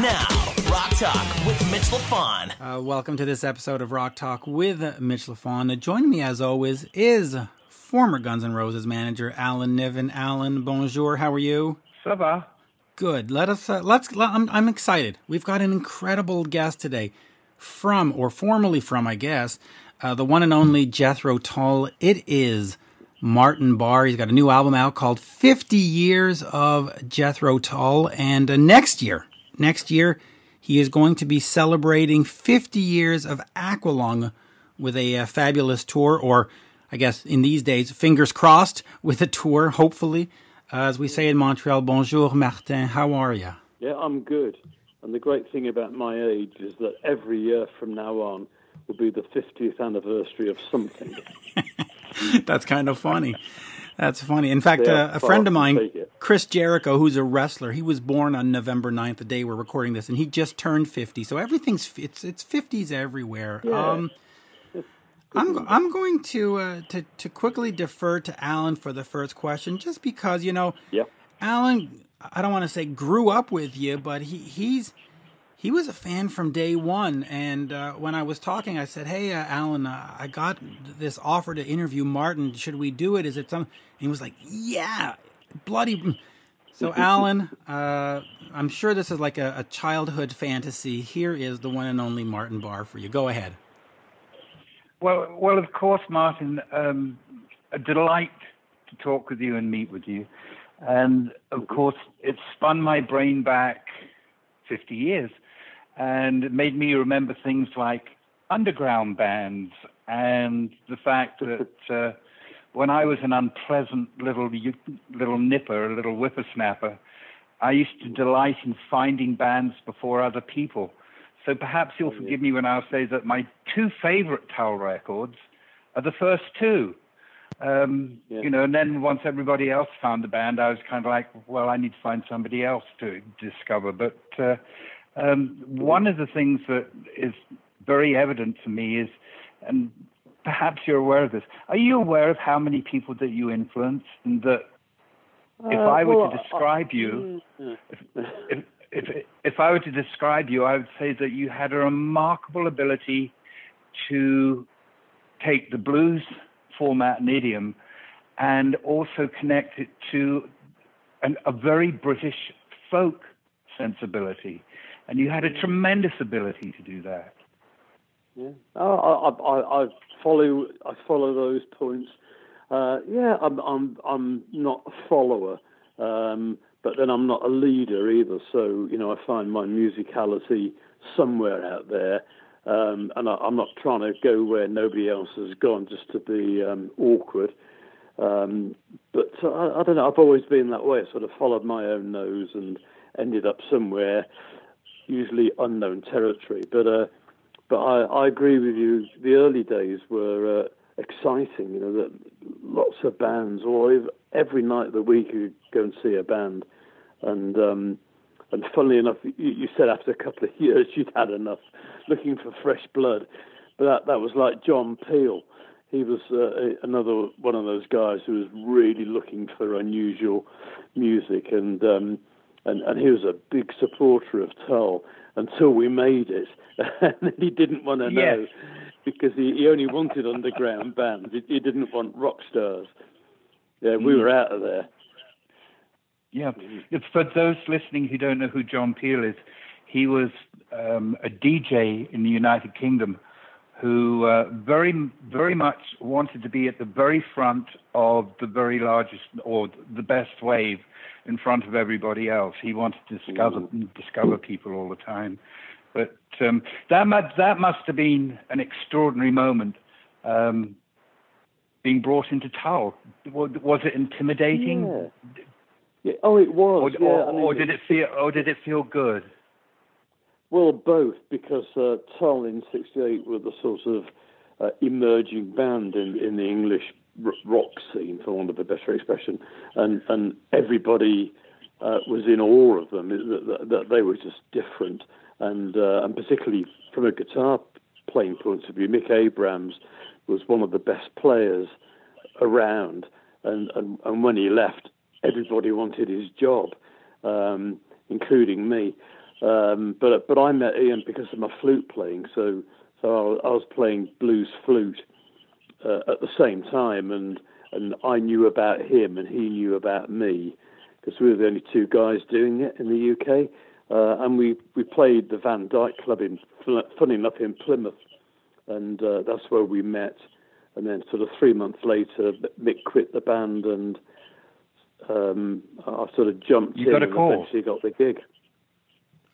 Now, Rock Talk with Mitch LaFon. Uh, welcome to this episode of Rock Talk with Mitch LaFon. Uh, joining me, as always, is former Guns N' Roses manager Alan Niven. Alan, bonjour. How are you? Ça va? Good. Let us. Uh, let's. I'm, I'm excited. We've got an incredible guest today, from or formerly from, I guess, uh, the one and only Jethro Tull. It is Martin Barre. He's got a new album out called 50 Years of Jethro Tull. And uh, next year, next year, he is going to be celebrating 50 years of Aqualung with a uh, fabulous tour, or I guess in these days, fingers crossed, with a tour, hopefully. Uh, as we say in Montreal, bonjour, Martin. How are you? Yeah, I'm good. And the great thing about my age is that every year from now on will be the 50th anniversary of something. That's kind of funny. That's funny. In fact, uh, a friend of mine, Chris Jericho, who's a wrestler, he was born on November 9th, the day we're recording this, and he just turned 50. So everything's it's it's 50s everywhere. Yeah. Um, I'm I'm going to uh, to to quickly defer to Alan for the first question, just because you know, yeah. Alan. I don't want to say grew up with you, but he he's he was a fan from day one. And uh, when I was talking, I said, "Hey, uh, Alan, uh, I got this offer to interview Martin. Should we do it? Is it some?" And he was like, "Yeah, bloody." So, Alan, uh, I'm sure this is like a, a, childhood fantasy. Here is the one and only Martin Barre for you. Go ahead. Well, well, of course, Martin. Um, a delight to talk with you and meet with you, and of course, it spun my brain back 50 years, and it made me remember things like underground bands and the fact that. Uh, when I was an unpleasant little little nipper, a little whippersnapper, I used to delight in finding bands before other people. So perhaps you'll forgive me when I'll say that my two favorite Tull records are the first two. Um, yeah. You know, and then once everybody else found the band, I was kind of like, well, I need to find somebody else to discover. But uh, um, one of the things that is very evident to me is, and perhaps you're aware of this. Are you aware of how many people that you influence, and that if uh, I were well, to describe uh, you, if, if, if, if I were to describe you, I would say that you had a remarkable ability to take the blues format and idiom and also connect it to an, a very British folk sensibility. And you had a tremendous ability to do that. Yeah, I, I, I follow. I follow those points. Uh, yeah, I'm, I'm, I'm not a follower, um, but then I'm not a leader either. So you know, I find my musicality somewhere out there, um, and I, am not trying to go where nobody else has gone just to be um, awkward. Um, but I, I, don't know. I've always been that way. I sort of followed my own nose and ended up somewhere, usually unknown territory. But uh, but I, I agree with you. The early days were uh, exciting. You know, that lots of bands, or every night of the week you go and see a band, and um, and funnily enough, you, you said after a couple of years you'd had enough, looking for fresh blood. But that that was like John Peel. He was uh, another one of those guys who was really looking for unusual music, and um, and and he was a big supporter of Tull until we made it. and he didn't want to know yes. because he, he only wanted underground bands. He, he, didn't want rock stars. Yeah, we mm. were out of there. Yeah, for those listening who don't know who John Peel is, he was um, a DJ in the United Kingdom who uh, very, very much wanted to be at the very front of the very largest or the best wave in front of everybody else. He wanted to discover discover people all the time. But um, that must, that must have been an extraordinary moment. Um, being brought into Tull, was it intimidating? Yeah. yeah. Oh, it was. Or, yeah. or, I mean, or did it feel? Or did it feel good? Well, both, because uh, Tull in '68 were the sort of uh, emerging band in, in the English rock scene, for want of a better expression, and and everybody uh, was in awe of them. That, that, they were just different, and uh, and particularly from a guitar playing point of view, Mick Abrahams was one of the best players around, and and, and when he left, everybody wanted his job, um, including me. Um, but but I met Ian because of my flute playing. So so I was, playing blues flute uh, at the same time, and and I knew about him, and he knew about me because we were the only two guys doing it in the UK. Uh, and we, we played the Van Dike Club in, funny enough, in Plymouth, and uh, that's where we met. And then, sort of three months later, Mick quit the band, and um, I sort of jumped you in got a and call. eventually got the gig.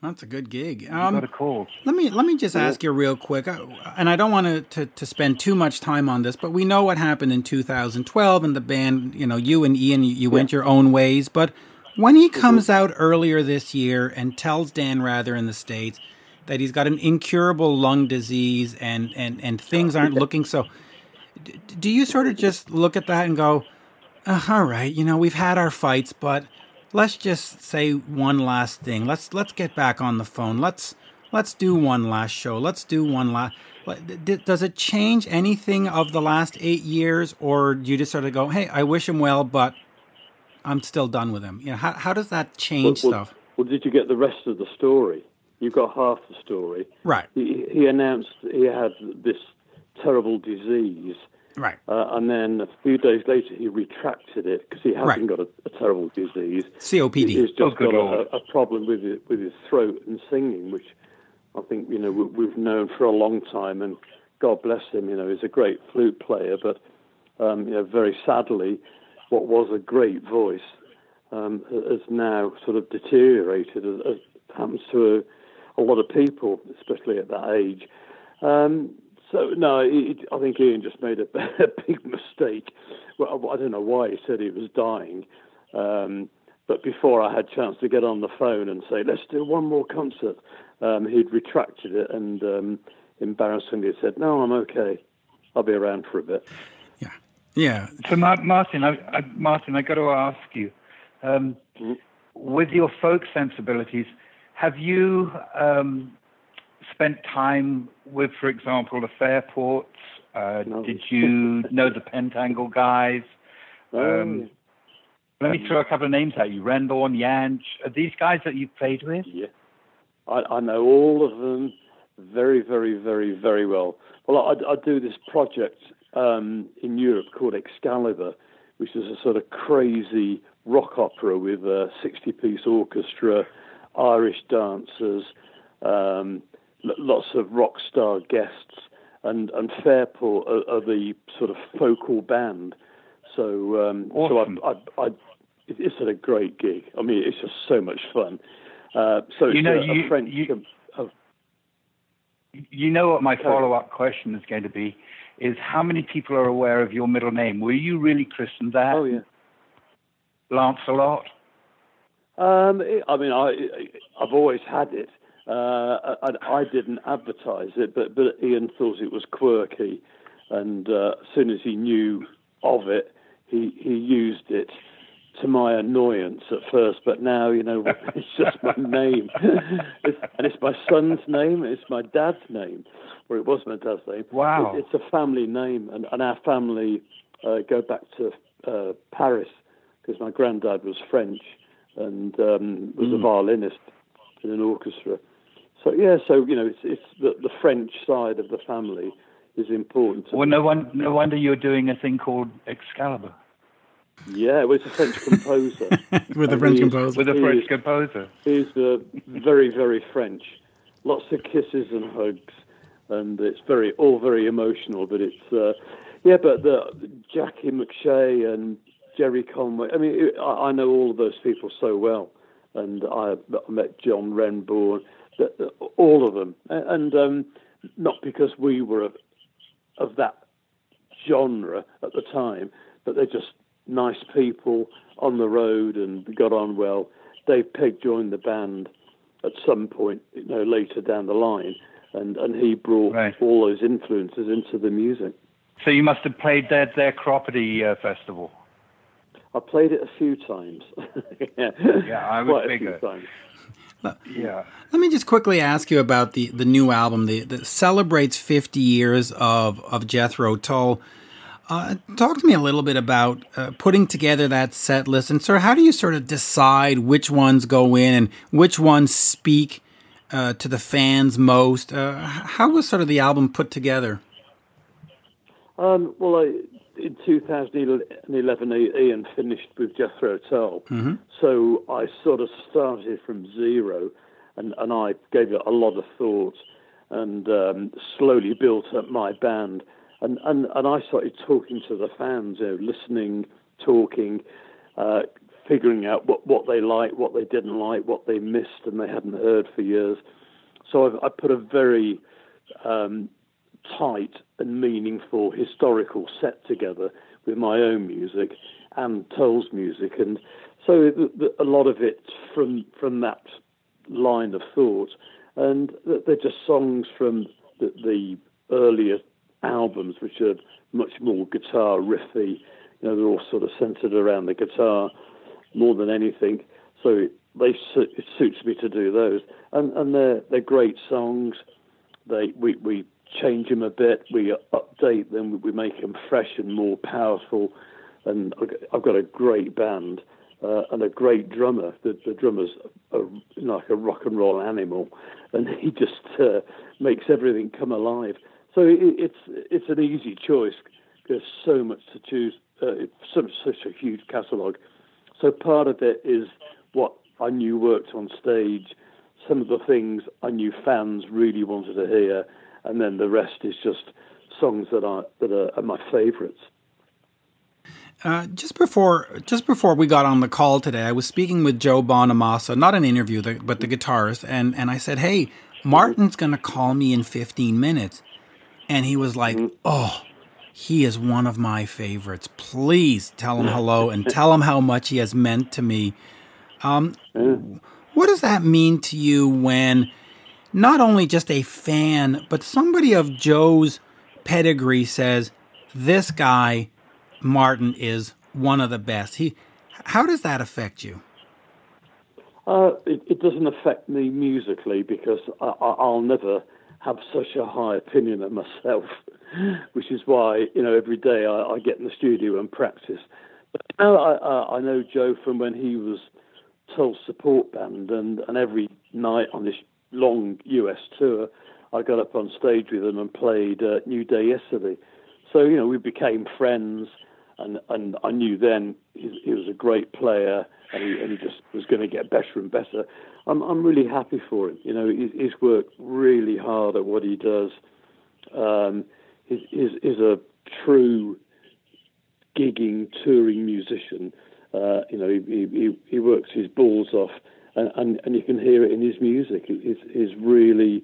That's a good gig. Um, got a call. Let me let me just ask you real quick, and I don't want to, to to spend too much time on this, but we know what happened in 2012, and the band, you know, you and Ian, you, you went your own ways. But when he comes out earlier this year and tells Dan Rather in the states that he's got an incurable lung disease and and and things aren't looking so, do you sort of just look at that and go, uh, all right, you know, we've had our fights, but let's just say one last thing. Let's let's get back on the phone. Let's let's do one last show. Let's do one last. Does it change anything of the last eight years, or do you just sort of go, "Hey, I wish him well, but I'm still done with him"? You know, how how does that change well, well, stuff? Well, did you get the rest of the story? You got half the story. Right, He, he announced he had this terrible disease, right, uh, and then a few days later he retracted it because he hasn't Right. got a, a terrible disease. COPD. He's just Oh, got a, a problem with his, with his throat and singing, which I think you know we, we've known for a long time. And God bless him, you know, he's a great flute player, but um, you know, very sadly, what was a great voice um, has now sort of deteriorated, as, as happens to a, a lot of people, especially at that age. Um, so no, he, I think Ian just made a, a big mistake. Well, I don't know why he said he was dying, um, but before I had a chance to get on the phone and say, "Let's do one more concert," um, he'd retracted it and um, embarrassingly said, "No, I'm okay. I'll be around for a bit." yeah, yeah. So, Mar- Martin, I, I, Martin, I got to ask you, um, with your folk sensibilities, have you um, spent time with, for example, the Fairports? Uh, No. Did you know the Pentangle guys? Oh, Um, Let me throw a couple of names at you: Renbourn, Jansch. Are these guys that you've played with? Yeah, I, I know all of them very, very, very, very well. Well, I, I do this project um, in Europe called Excalibur, which is a sort of crazy rock opera with a 60 piece orchestra, Irish dancers, um, lots of rock star guests, and, and Fairport are, are the sort of focal band. So, um, Awesome. so I, I, I, it's a great gig. I mean, it's just so much fun. Uh, so You know, a, a you- French. you- oh, You know what my follow-up question is going to be: is how many people are aware of your middle name? Were you really christened that? oh yeah. Lancelot. Um, I mean, I, I've always had it. Uh, and I didn't advertise it, but, but Ian thought it was quirky, and uh, as soon as he knew of it, he he used it to my annoyance at first. But now, you know, it's just my name, it's, and it's my son's name, it's my dad's name, or it was my dad's name. Wow. It, it's a family name, and, and our family uh, go back to uh, Paris because my granddad was French and um, was a violinist in an orchestra. So yeah, so you know, it's it's the, the French side of the family is important. Well, no one, no wonder you're doing a thing called Excalibur Yeah, well, it's a French composer. With the And French composer. with a French is- composer. He's uh, very, very French. Lots of kisses and hugs, and it's very all very emotional. But it's uh, yeah, but the Jacqui McShee and Gerry Conway. I mean, I, I know all of those people so well, and I, I met John Renbourn, the, the, all of them, and um, not because we were of, of that genre at the time, but they're just nice people on the road and got on well. Dave Pegg joined the band at some point, you know, later down the line, and, and he brought Right. all those influences into the music. So you must have played their their Cropredy uh, festival. I played it a few times. yeah. Yeah, I would Quite figure. Yeah. Let me just quickly ask you about the, the new album the, that celebrates 50 years of, of Jethro Tull. Uh, talk to me a little bit about uh, putting together that set list, and sir, how do you sort of decide which ones go in and which ones speak uh, to the fans most? Uh, how was sort of the album put together? Um, well, I, in 2011, Ian finished with Jethro Tull, mm-hmm. so I sort of started from zero, and, and I gave it a lot of thought, and um, slowly built up my band, and, and and I started talking to the fans, you know, listening, talking, uh, figuring out what what they liked, what they didn't like, what they missed, and they hadn't heard for years. So I've, I put a very um, tight and meaningful historical set together with my own music and Tull's music, and so a lot of it from from that line of thought, and they're just songs from the, the earlier albums, which are much more guitar riffy. You know, they're all sort of centered around the guitar more than anything. So they it suits me to do those, and and they're they're great songs. They we we change them a bit, we update them, we make them fresh and more powerful. And I've got a great band uh, and a great drummer. The, the drummer's a, like a rock and roll animal, and he just uh, makes everything come alive. So it, it's it's an easy choice. There's so much to choose. Uh, such, such a huge catalogue. So part of it is what I knew worked on stage. Some of the things I knew fans really wanted to hear, and then the rest is just songs that are that are, are my favourites. Uh, just before just before we got on the call today, I was speaking with Joe Bonamassa, not an interview, but the guitarist, and and I said, "Hey, Martin's going to call me in 15 minutes," and he was like, mm-hmm. "Oh." He is one of my favorites. Please tell him hello and tell him how much he has meant to me. Um, what does that mean to you when not only just a fan, but somebody of Joe's pedigree says, this guy, Martin, is one of the best. He, how does that affect you? Uh, it, it, doesn't affect me musically because I, will never have such a high opinion of myself, which is why you know every day I, I get in the studio and practice. But now I, I know Joe from when he was Tull support band, and, and every night on this long US tour, I got up on stage with him and played uh, New Day yesterday. So you know we became friends, and and I knew then he, he was a great player, and he, and he just was going to get better and better. I'm I'm really happy for him. You know he, he's worked really hard at what he does. Um, he's, he's, he's a true gigging touring musician. Uh, you know he, he he works his balls off and, and, and you can hear it in his music. He's, he's really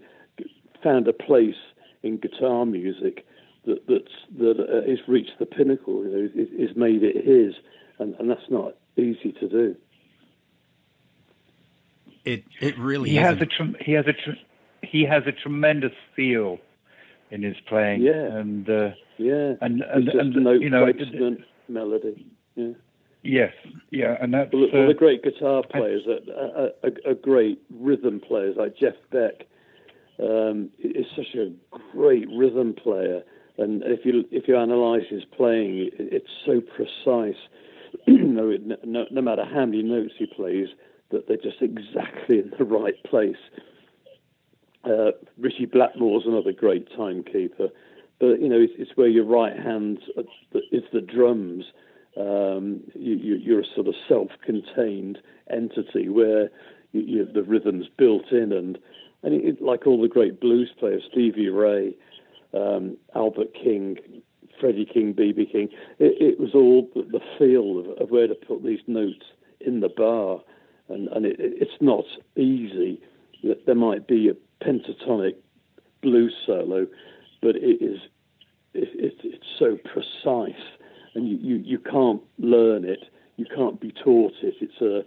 found a place in guitar music that that's that uh, has reached the pinnacle. You know, he's made it his, and, and that's not easy to do. It it really he has a tre- he has a tre- he has a tremendous feel in his playing. Yeah, and uh, yeah, and and, and, and you know, melody. Yeah. Yes, yeah, and that's well, well, the uh, great guitar players, a are, are, great rhythm players like Jeff Beck. Um, is such a great rhythm player, and if you if you analyse his playing, it's so precise. no, no, no matter how many notes he plays, that they're just exactly in the right place. Uh, Ritchie Blackmore's another great timekeeper, but you know it's, it's where your right hand is the drums um, you, are a sort of self-contained entity where you, you, the rhythm's built in, and and it, like all the great blues players, Stevie Ray, um, Albert King, Freddie King, B.B. King, it, it was all the, feel of, of, where to put these notes in the bar, and and it's not easy. There might be a pentatonic blues solo, but it is it, it's so precise and you, you, you can't learn it, you can't be taught it. It's a,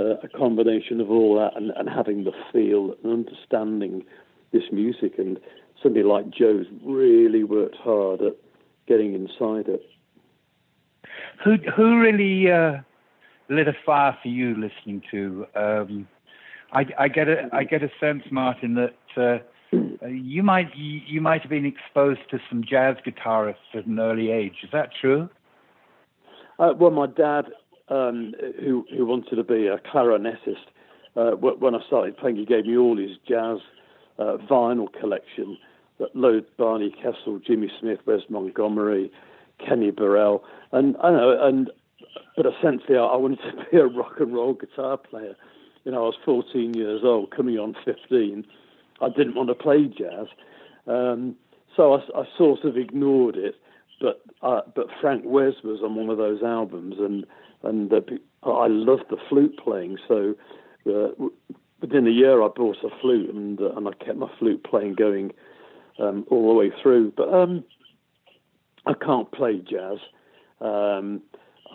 a combination of all that and, and having the feel and understanding this music. And somebody like Joe's really worked hard at getting inside it. Who who really uh, lit a fire for you listening to? Um, I, I, get a I get a sense, Martin, that uh, you might you might have been exposed to some jazz guitarists at an early age. Is that true? Uh, well, my dad, um, who who wanted to be a clarinetist, uh, when I started playing, he gave me all his jazz uh, vinyl collection that load Barney Kessel, Jimmy Smith, Wes Montgomery, Kenny Burrell, and I know, and but essentially, I, I wanted to be a rock and roll guitar player. You know, I was 14 years old, coming on 15. I didn't want to play jazz, um, so I, I, sort of ignored it. But uh, but Frank Wess was on one of those albums, and and uh, I loved the flute playing. So uh, within a year, I bought a flute, and uh, and I kept my flute playing going um, all the way through. But um, I can't play jazz. Um,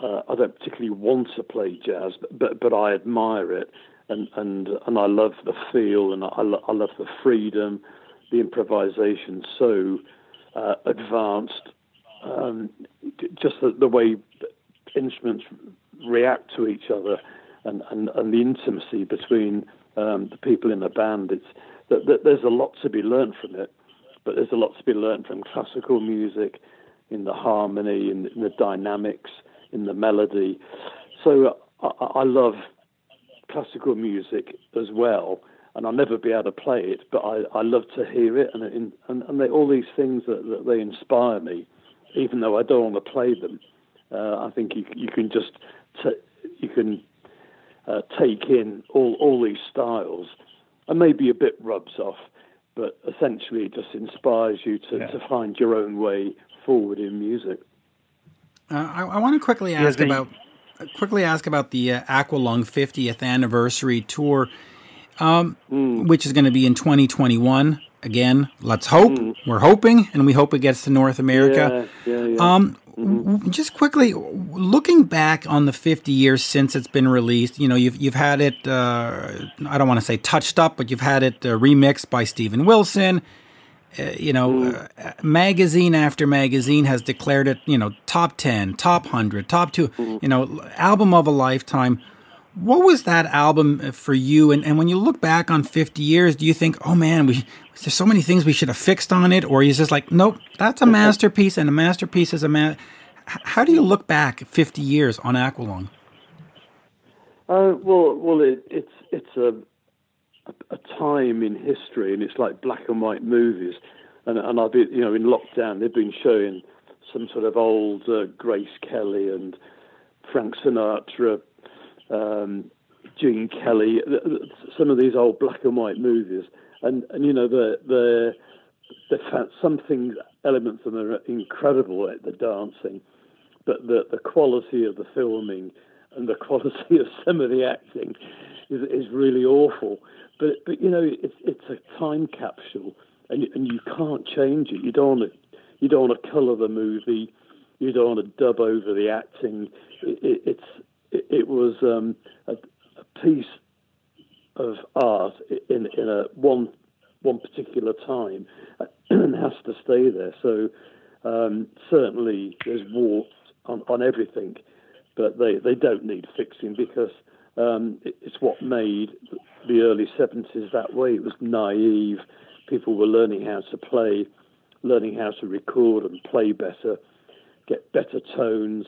uh, I don't particularly want to play jazz, but, but, but I admire it, and and and I love the feel, and I, I love the freedom, the improvisation, so uh, advanced, um, just the, the way instruments react to each other, and, and, and the intimacy between um, the people in the band. It's that, that there's a lot to be learned from it, but there's a lot to be learned from classical music, in the harmony, in, in the dynamics in the melody. So I, I love classical music as well, and I'll never be able to play it, but I, I love to hear it, and and, and they, all these things that, that they inspire me, even though I don't want to play them. Uh, I think you you can just t- you can uh, take in all all these styles, and maybe a bit rubs off, but essentially it just inspires you to, yeah. to find your own way forward in music. Uh, I, I want to quickly ask yeah, about quickly ask about the uh, Aqualung 50th anniversary tour, um, mm. which is going to be in 2021. Again, let's hope. Mm. We're hoping, and we hope it gets to North America. Yeah, yeah, yeah. Um, mm-hmm. Just quickly, looking back on the 50 years since it's been released, you know, you've you've had it. Uh, I don't want to say touched up, but you've had it uh, remixed by Steven Wilson. Uh, you know, mm. uh, magazine after magazine has declared it, you know, top 10, top 100, top 2, mm-hmm. you know, album of a lifetime. What was that album for you? And, and when you look back on 50 years, do you think, oh man, we, there's so many things we should have fixed on it? Or is just like, nope, that's a masterpiece and a masterpiece is a man. How do you look back 50 years on Aqualung? Uh, well, well, it, it's it's a a, time in history, and it's like black and white movies. And, and I've been, you know, in lockdown, they've been showing some sort of old uh, Grace Kelly and Frank Sinatra, um, Gene Kelly, some of these old black and white movies. And, and you know, the the the some things, elements of them are incredible at the dancing, but the, the quality of the filming and the quality of some of the acting is, is really awful. But but you know, it's it's a time capsule, and and you can't change it. You don't want to you don't want to colour the movie. You don't want to dub over the acting. It, it, it's it, was um, a, a piece of art in in a one one particular time and has to stay there. So um, certainly there's warts on, on everything, but they, they don't need fixing because um, it, it's what made the early 70s that way. It was naive. People were learning how to play, learning how to record and play better, get better tones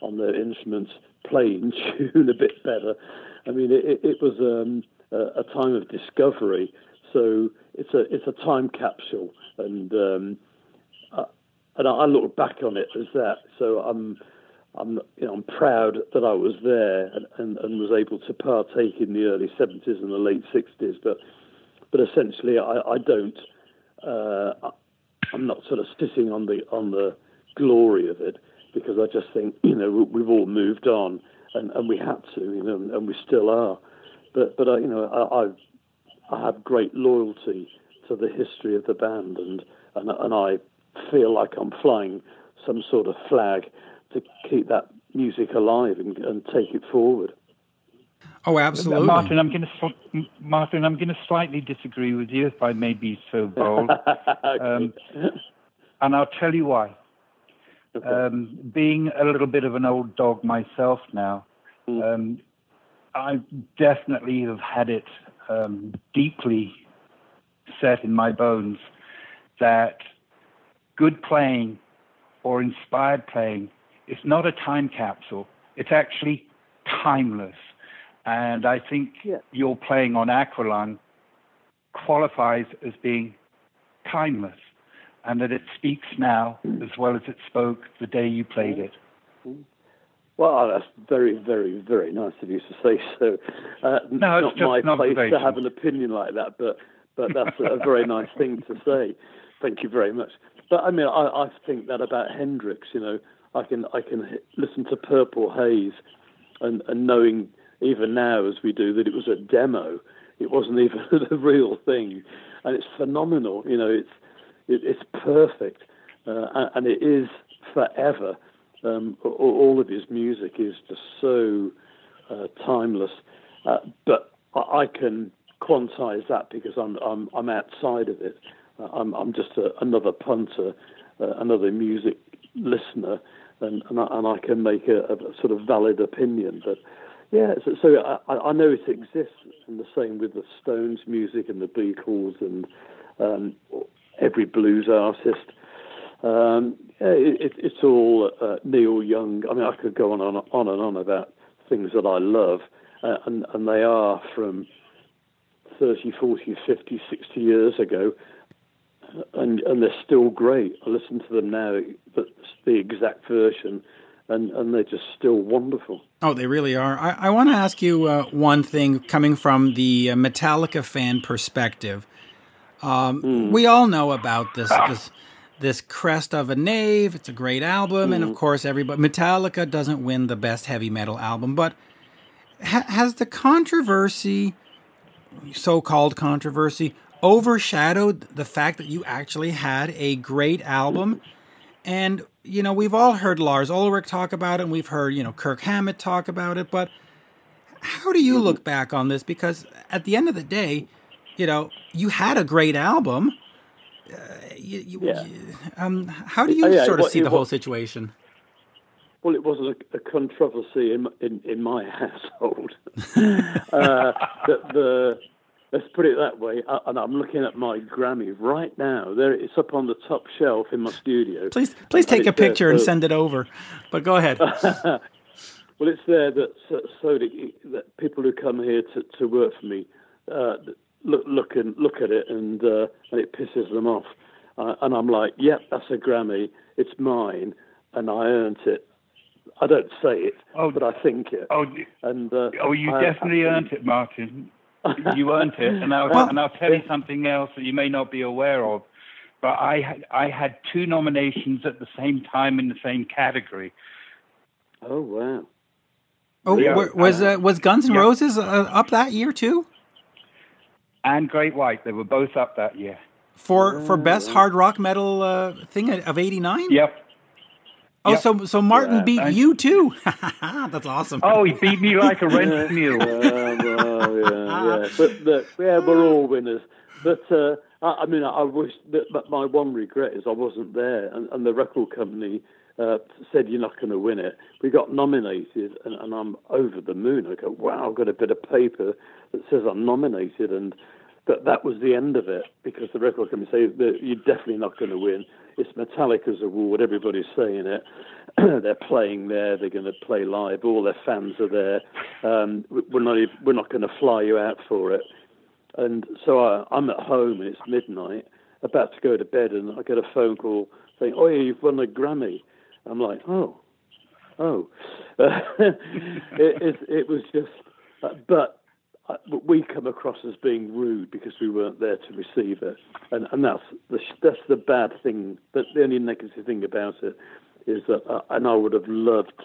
on their instruments, playing tune a bit better. I mean, it, it was um, a, time of discovery. So it's a it's a time capsule, and um, I, and I look back on it as that. So I'm I'm, you know, I'm proud that I was there and, and, and, was able to partake in the early 70s and the late 60s. But, but essentially, I, I don't. Uh, I'm not sort of sitting on the on the glory of it because I just think you know we've all moved on and, and we had to, you know, and we still are. But but I, you know I, I I have great loyalty to the history of the band and and and I feel like I'm flying some sort of flag to keep that music alive and, and take it forward. Oh, absolutely, Martin. I'm going to Martin. I'm going to slightly disagree with you, if I may be so bold. um, and I'll tell you why. Um, being a little bit of an old dog myself now, mm. um, I definitely have had it um, deeply set in my bones that good playing or inspired playing it's not a time capsule. It's actually timeless. And I think Yeah. your playing on Aqualung qualifies as being timeless and that it speaks now as well as it spoke the day you played it. Well, that's very, very, very nice of you to say so. Uh, No, it's not my place to have an opinion like that, but but that's a very nice thing to say. Thank you very much. But I mean, I, I think that about Hendrix. You know, I can I can listen to Purple Haze, and and knowing even now as we do that it was a demo, it wasn't even the real thing, and it's phenomenal. You know, it's it, it's perfect, uh, and, it is forever. Um, all of his music is just so uh, timeless. Uh, but I, I can quantize that because I'm I'm, I'm outside of it. Uh, I'm I'm just a, another punter, uh, another music listener, and and I, and I can make a, a sort of valid opinion. But yeah, so, so I, I know it exists, and the same with the Stones music and the Beatles and um, every blues artist. Um, it, it, it's all uh, Neil Young. I mean, I could go on and on and on about things that I love, uh, and, and they are from 30, 40, 50, 60 years ago, and, and they're still great. I listen to them now, but the exact version, and, and they're just still wonderful. Oh, they really are. I, I want to ask you uh, one thing coming from the uh, Metallica fan perspective. Um, hmm. We all know about this ah. this this crest of a knave. It's a great album, and of hmm. course, everybody Metallica doesn't win the best heavy metal album, but ha- has the controversy, so-called controversy, overshadowed the fact that you actually had a great album? And you know, we've all heard Lars Ulrich talk about it, and we've heard you know Kirk Hammett talk about it. But how do you hmm. look back on this? Because at the end of the day, you know, you had a great album. Uh, you, you, Yeah. you- um, how do you Oh, yeah, sort of it see the it whole situation? Well, it wasn't a, a controversy in, in in my household. uh, the, the let's put it that way. Uh, and I'm looking at my Grammy right now. There, it's up on the top shelf in my studio. Please, please take a it's there picture and send it over. But go ahead. Well, it's there that so, so that, that people who come here to, to work for me uh, look look and look at it and uh, and it pisses them off. Uh, and I'm like, yep, that's a Grammy. It's mine, and I earned it. I don't say it, Oh. but I think it. Oh, And uh, oh, you I- definitely I- earned it, Martin. You earned it, and I'll, Well- and I'll tell you something else that you may not be aware of. But I had, I had two nominations at the same time in the same category. Oh wow! Oh, Yeah. wa- was uh, was Guns N' Yeah. Roses uh, up that year too and Great White. They were both up that year. for for best hard rock metal uh, thing of '89? Yep. Oh, Yep. so so Martin Yeah, beat and- you too. That's awesome. Oh, he beat me like a rented mule. Yeah, well, yeah, yeah. But look, yeah, we're all winners. But uh, I, I mean, I wish that but my one regret is I wasn't there, and, and the record company uh, said you're not going to win it. We got nominated, and, and I'm over the moon. I go, wow, I've got a bit of paper that says I'm nominated, and but that was the end of it because the record company say that you're definitely not going to win. It's Metallica's award. Everybody's saying it. they're playing there. They're going to play live. All their fans are there. Um, we're not. Even, we're not going to fly you out for it. And so I, I'm at home and it's midnight, about to go to bed, and I get a phone call saying, "Oh, yeah, you've won a Grammy." I'm like, "Oh, oh." it, it, it was just, uh, but uh, we come across as being rude because we weren't there to receive it, and and that's the that's the bad thing. But the only negative thing about it is that, uh, and I would have loved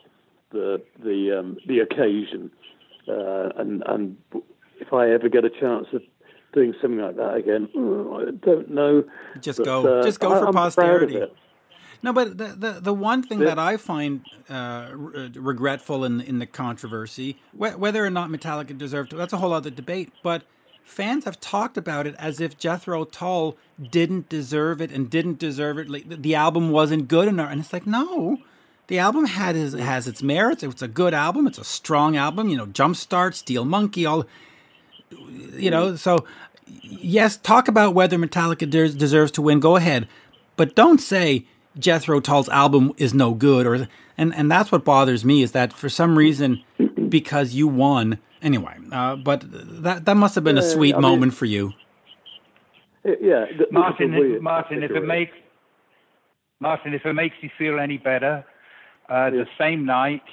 the the um, the occasion, uh, and and if I ever get a chance of doing something like that again, I don't know. Just But, go, uh, just go I- for I'm posterity. No, but the the, the one thing that I find uh, r- uh, regretful in in the controversy, wh- whether or not Metallica deserved to, that's a whole other debate. But fans have talked about it as if Jethro Tull didn't deserve it and didn't deserve it. Like the- the album wasn't good enough, and it's like no. The album had his, has its merits. It's a good album. It's a strong album. You know, Jumpstart, Steel Monkey, all you know, so yes, talk about whether Metallica des- deserves to win. Go ahead, but don't say Jethro Tull's album is no good or and and that's what bothers me is that for some reason, because you won anyway. Uh, but that that must have been a Yeah, sweet I mean- moment for you. yeah, th- this is a Martin, weird Martin, if it makes Martin, if it makes you feel any better, uh, the same night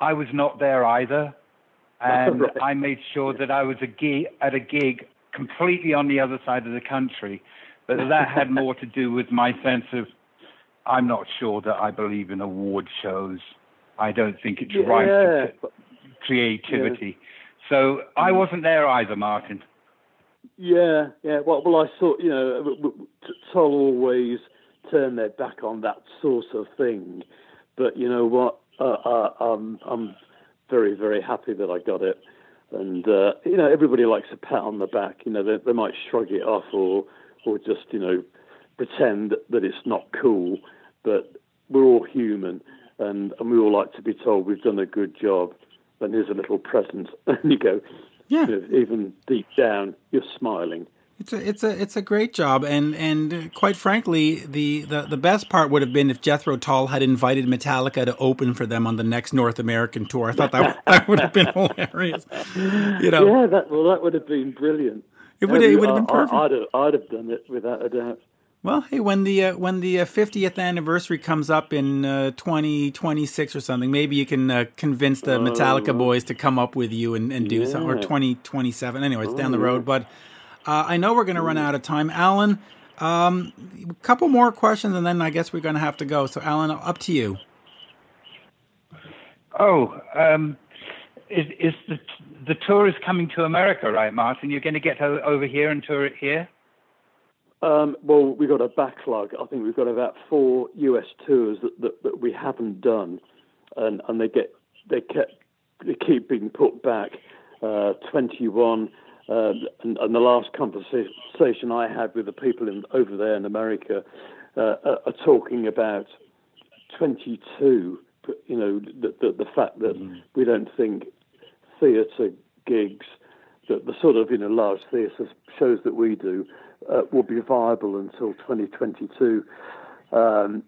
I was not there either, and Right. I made sure that I was a gig, at a gig completely on the other side of the country. But that had more to do with my sense of I'm not sure that I believe in award shows. I don't think it's right yeah, to but- creativity. So I Mm. wasn't there either, Martin. Yeah, yeah. Well, well, I thought you know, w- w- t- Tull always turn their back on that sort of thing, but you know what? Uh, uh, um, I'm very, very happy that I got it, and uh, you know, everybody likes a pat on the back. You know, they, they might shrug it off or or just you know pretend that it's not cool, but we're all human, and and we all like to be told we've done a good job. And here's a little present, and you go, Yeah. you know, even deep down, you're smiling. It's a it's a it's a great job, and and quite frankly, the, the the best part would have been if Jethro Tull had invited Metallica to open for them on the next North American tour. I thought that that would have been hilarious. You know, Yeah, that well, that would have been brilliant. It would- Yeah, it would have been I- I- perfect. I'd have, I'd have done it without a doubt. Well, hey, when the uh, when the uh, 50th anniversary comes up in uh, 2026 or something, maybe you can uh, convince the Metallica boys to come up with you and, and do something, or 2027. Anyway, it's down the road, but uh, I know we're going to run out of time. Alan, um, a couple more questions, and then I guess we're going to have to go. So, Alan, up to you. Oh, um, is is the the tour is coming to America, right, Martin? You're going to get over here and tour it here. Um, well, we've got a backlog. I think we've got about four US tours that, that, that we haven't done, and, and they get they kept they keep being put back. Uh, Twenty one, uh, and, and the last conversation I had with the people in, over there in America uh, are, are talking about twenty two. You know, the, the the fact that we don't think theatre gigs, that the sort of you know large theatre shows that we do, uh, will be viable until 2022, um,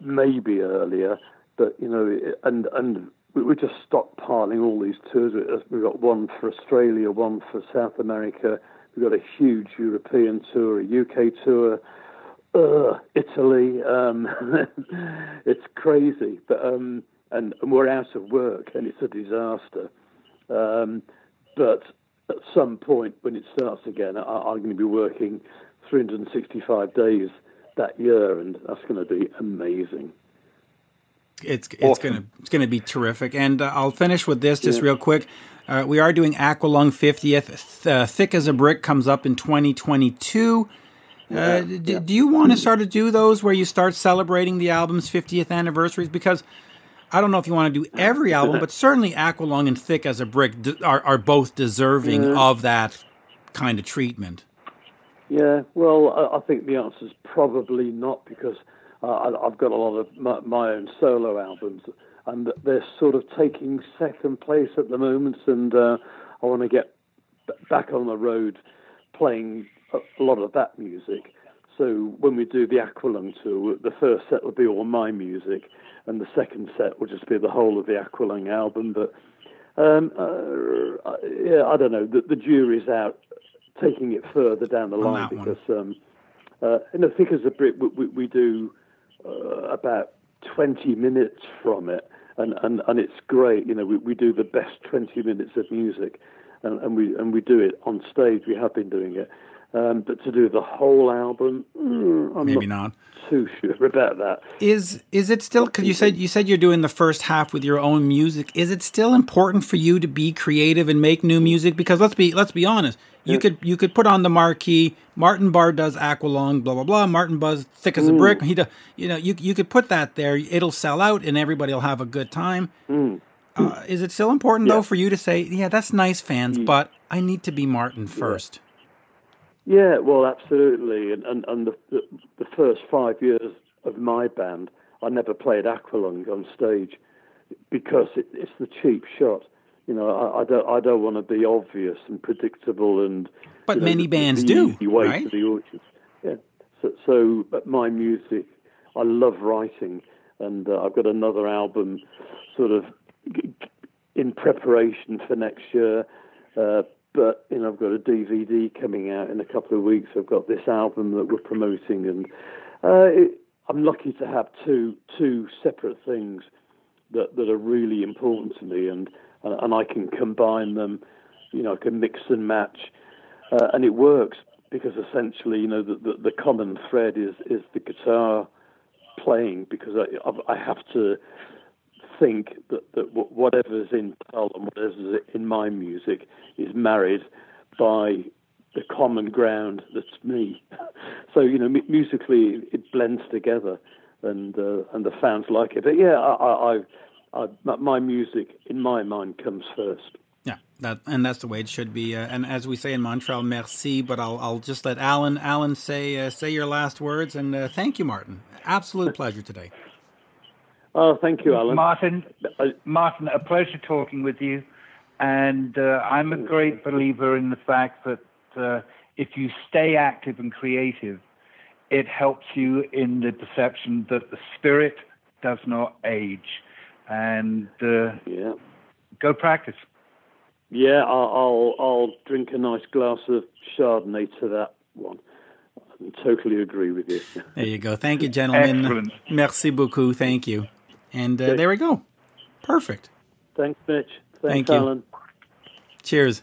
maybe earlier. But you know, and and we- we're just stockpiling all these tours. We've got one for Australia, one for South America. We've got a huge European tour, a UK tour. Uh, Italy, um, it's crazy, but um, and, and we're out of work, and it's a disaster. Um, but at some point, when it starts again, I, I'm going to be working 365 days that year, and that's going to be amazing. It's it's gonna it's gonna be terrific, and uh, I'll finish with this just real quick. Uh, we are doing Aqualung 50th. Th- uh, Thick as a Brick comes up in 2022. Uh, d- Do you want to start to do those where you start celebrating the album's 50th anniversaries? Because I don't know if you want to do every album, but certainly Aqualung and Thick as a Brick are, are both deserving of that kind of treatment. Yeah, well, I, I think the answer is probably not because uh, I, I've got a lot of my, my own solo albums, and they're sort of taking second place at the moment, and uh, I want to get b- back on the road playing a lot of that music. So when we do the Aqualung tour, the first set will be all my music, and the second set will just be the whole of the Aqualung album. But um, uh, yeah, I don't know. The, the jury's out, taking it further down the line because um, uh, in a thick as a brick, we, we, we do uh, about 20 minutes from it, and, and, and it's great. You know, we, we do the best 20 minutes of music, and, and we and we do it on stage. We have been doing it, um, but to do the whole album, mm, I'm Maybe not not. too sure about that. Is is it still? Because you said you said you're doing the first half with your own music. Is it still important for you to be creative and make new music? Because let's be let's be honest. You could you could put on the marquee. Martin Barre does Aqualung, blah blah blah. Martin Buzz thick as a brick. He does. You know, you you could put that there. It'll sell out, and everybody will have a good time. Uh, is it still important though for you to say, yeah, that's nice, fans, but I need to be Martin first? Yeah, well, absolutely. And and, and the, the the first five years of my band, I never played Aqualung on stage because it, it's the cheap shot. You know, I, I don't I don't want to be obvious and predictable and. But you know, many the- bands do, way right? to the audience. Yeah. So, so but my music, I love writing, and uh, I've got another album sort of in preparation for next year. Uh, but you know, I've got a DVD coming out in a couple of weeks. I've got this album that we're promoting, and uh, it, I'm lucky to have two two separate things that that are really important to me, and and I can combine them. You know, I can mix and match, uh, and it works because essentially, you know, the, the, the common thread is is the guitar playing because I I have to think that, that whatever's in Tull and whatever's in my music is married by the common ground that's me. so you know, m- musically it blends together, and uh, and the fans like it. But yeah, I, I, I, my music in my mind comes first. Yeah, that and that's the way it should be. Uh, and as we say in Montreal, merci. But I'll I'll just let Alan Alan say uh, say your last words and uh, thank you, Martin. Absolute pleasure today. Oh, thank you, Alan. Martin, Martin, a pleasure talking with you. And uh, I'm a great believer in the fact that uh, if you stay active and creative, it helps you in the perception that the spirit does not age. And uh, yeah. go practice. Yeah, I'll, I'll, I'll drink a nice glass of Chardonnay to that one. I totally agree with you. There you go. Thank you, gentlemen. Excellent. Merci beaucoup. Thank you. And uh, there we go. Perfect. Thanks, Mitch. Thanks, Thank you. Alan. Cheers.